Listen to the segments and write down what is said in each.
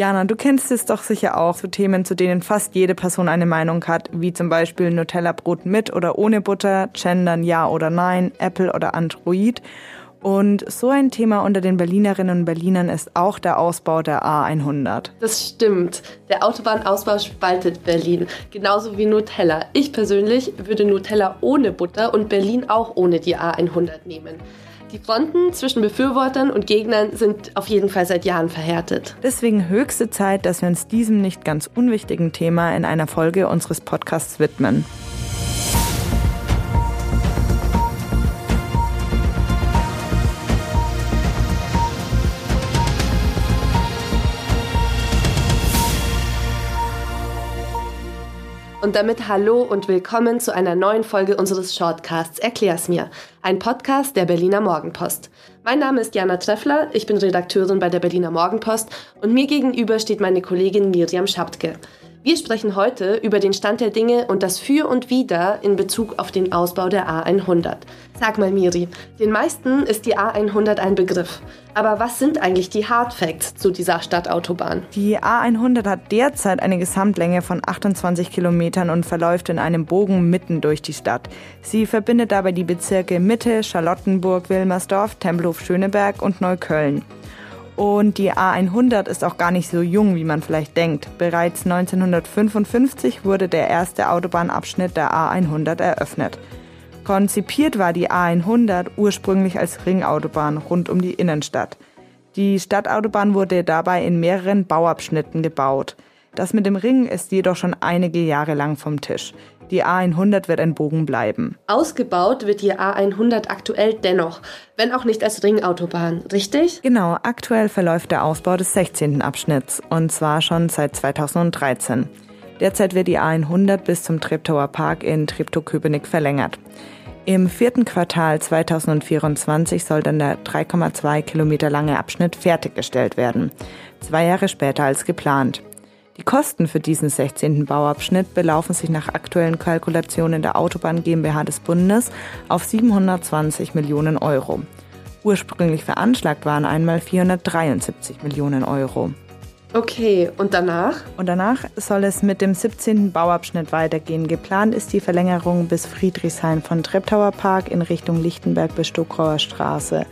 Jana, du kennst es doch sicher auch zu Themen, zu denen fast jede Person eine Meinung hat, wie zum Beispiel Nutella-Brot mit oder ohne Butter, Gendern ja oder nein, Apple oder Android. Und so ein Thema unter den Berlinerinnen und Berlinern ist auch der Ausbau der A100. Das stimmt. Der Autobahnausbau spaltet Berlin, genauso wie Nutella. Ich persönlich würde Nutella ohne Butter und Berlin auch ohne die A100 nehmen. Die Fronten zwischen Befürwortern und Gegnern sind auf jeden Fall seit Jahren verhärtet. Deswegen höchste Zeit, dass wir uns diesem nicht ganz unwichtigen Thema in einer Folge unseres Podcasts widmen. Und damit hallo und willkommen zu einer neuen Folge unseres Shortcasts Erklär's mir, ein Podcast der Berliner Morgenpost. Mein Name ist Jana Treffler, ich bin Redakteurin bei der Berliner Morgenpost und mir gegenüber steht meine Kollegin Miriam Schaptke. Wir sprechen heute über den Stand der Dinge und das Für und Wider in Bezug auf den Ausbau der A100. Sag mal, Miri, den meisten ist die A100 ein Begriff. Aber was sind eigentlich die Hard Facts zu dieser Stadtautobahn? Die A100 hat derzeit eine Gesamtlänge von 28 Kilometern und verläuft in einem Bogen mitten durch die Stadt. Sie verbindet dabei die Bezirke Mitte, Charlottenburg, Wilmersdorf, Tempelhof-Schöneberg und Neukölln. Und die A100 ist auch gar nicht so jung, wie man vielleicht denkt. Bereits 1955 wurde der erste Autobahnabschnitt der A100 eröffnet. Konzipiert war die A100 ursprünglich als Ringautobahn rund um die Innenstadt. Die Stadtautobahn wurde dabei in mehreren Bauabschnitten gebaut. Das mit dem Ring ist jedoch schon einige Jahre lang vom Tisch. Die A100 wird ein Bogen bleiben. Ausgebaut wird die A100 aktuell dennoch, wenn auch nicht als Ringautobahn, richtig? Genau, aktuell verläuft der Ausbau des 16. Abschnitts und zwar schon seit 2013. Derzeit wird die A100 bis zum Treptower Park in Treptow-Köpenick verlängert. Im vierten Quartal 2024 soll dann der 3,2 Kilometer lange Abschnitt fertiggestellt werden. Zwei Jahre später als geplant. Die Kosten für diesen 16. Bauabschnitt belaufen sich nach aktuellen Kalkulationen der Autobahn GmbH des Bundes auf 720 Millionen Euro. Ursprünglich veranschlagt waren einmal 473 Millionen Euro. Okay, und danach? Und danach soll es mit dem 17. Bauabschnitt weitergehen. Geplant ist die Verlängerung bis Friedrichshain von Treptower Park in Richtung Lichtenberg bis Stuckauer Straße.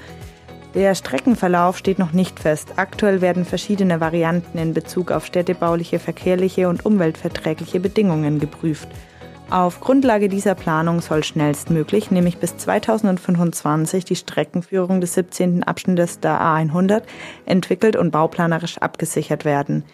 Der Streckenverlauf steht noch nicht fest. Aktuell werden verschiedene Varianten in Bezug auf städtebauliche, verkehrliche und umweltverträgliche Bedingungen geprüft. Auf Grundlage dieser Planung soll schnellstmöglich, nämlich bis 2025, die Streckenführung des 17. Abschnittes der A100 entwickelt und bauplanerisch abgesichert werden.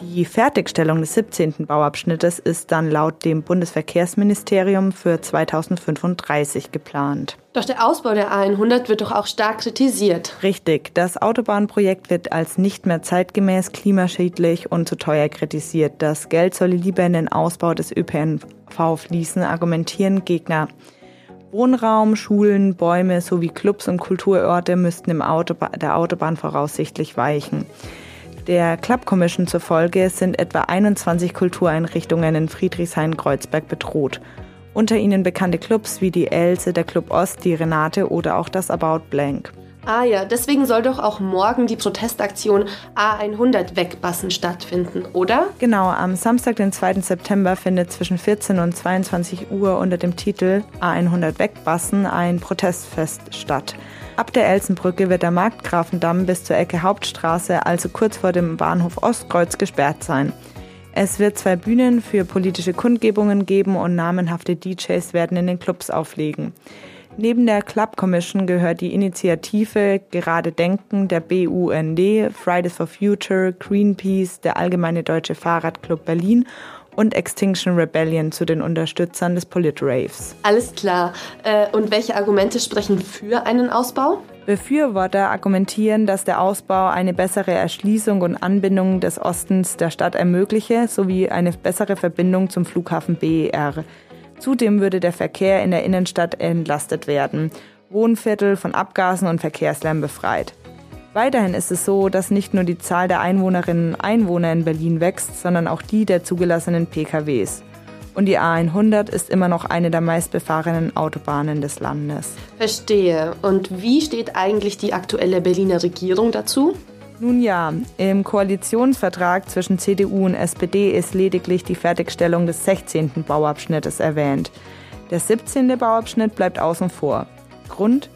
Die Fertigstellung des 17. Bauabschnittes ist dann laut dem Bundesverkehrsministerium für 2035 geplant. Doch der Ausbau der A100 wird doch auch stark kritisiert. Richtig, das Autobahnprojekt wird als nicht mehr zeitgemäß, klimaschädlich und zu teuer kritisiert. Das Geld solle lieber in den Ausbau des ÖPNV fließen, argumentieren Gegner. Wohnraum, Schulen, Bäume sowie Clubs und Kulturorte müssten im Autoba der Autobahn voraussichtlich weichen. Der Club Commission zufolge sind etwa 21 Kultureinrichtungen in Friedrichshain-Kreuzberg bedroht. Unter ihnen bekannte Clubs wie die Else, der Club Ost, die Renate oder auch das About Blank. Ah ja, deswegen soll doch auch morgen die Protestaktion A100 wegbassen stattfinden, oder? Genau, am Samstag, den 2. September, findet zwischen 14 und 22 Uhr unter dem Titel A100 wegbassen ein Protestfest statt. Ab der Elsenbrücke wird der Markgrafendamm bis zur Ecke Hauptstraße, also kurz vor dem Bahnhof Ostkreuz, gesperrt sein. Es wird zwei Bühnen für politische Kundgebungen geben und namenhafte DJs werden in den Clubs auflegen. Neben der Club Commission gehört die Initiative Gerade Denken der BUND, Fridays for Future, Greenpeace, der Allgemeine Deutsche Fahrradclub Berlin und Extinction Rebellion zu den Unterstützern des Polit-Raves. Alles klar. Äh, und welche Argumente sprechen für einen Ausbau? Befürworter argumentieren, dass der Ausbau eine bessere Erschließung und Anbindung des Ostens der Stadt ermögliche, sowie eine bessere Verbindung zum Flughafen BER. Zudem würde der Verkehr in der Innenstadt entlastet werden, Wohnviertel von Abgasen und Verkehrslärm befreit. Weiterhin ist es so, dass nicht nur die Zahl der Einwohnerinnen und Einwohner in Berlin wächst, sondern auch die der zugelassenen PKWs. Und die A100 ist immer noch eine der meistbefahrenen Autobahnen des Landes. Verstehe. Und wie steht eigentlich die aktuelle Berliner Regierung dazu? Nun ja, im Koalitionsvertrag zwischen CDU und SPD ist lediglich die Fertigstellung des 16. Bauabschnittes erwähnt. Der 17. Bauabschnitt bleibt außen vor. Grund?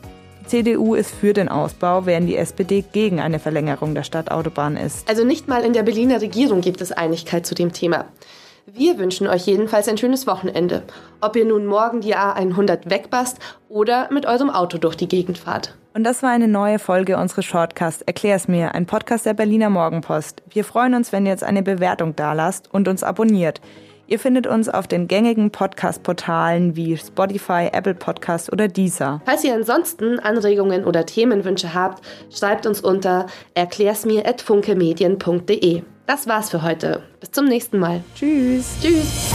Die CDU ist für den Ausbau, während die SPD gegen eine Verlängerung der Stadtautobahn ist. Also nicht mal in der Berliner Regierung gibt es Einigkeit zu dem Thema. Wir wünschen euch jedenfalls ein schönes Wochenende. Ob ihr nun morgen die A100 wegbast oder mit eurem Auto durch die Gegend fahrt. Und das war eine neue Folge unseres Shortcasts Erklär's mir, ein Podcast der Berliner Morgenpost. Wir freuen uns, wenn ihr jetzt eine Bewertung dalasst und uns abonniert. Ihr findet uns auf den gängigen Podcast-Portalen wie Spotify, Apple Podcast oder Deezer. Falls ihr ansonsten Anregungen oder Themenwünsche habt, schreibt uns unter erklärsmir.funkemedien.de. Das war's für heute. Bis zum nächsten Mal. Tschüss. Tschüss.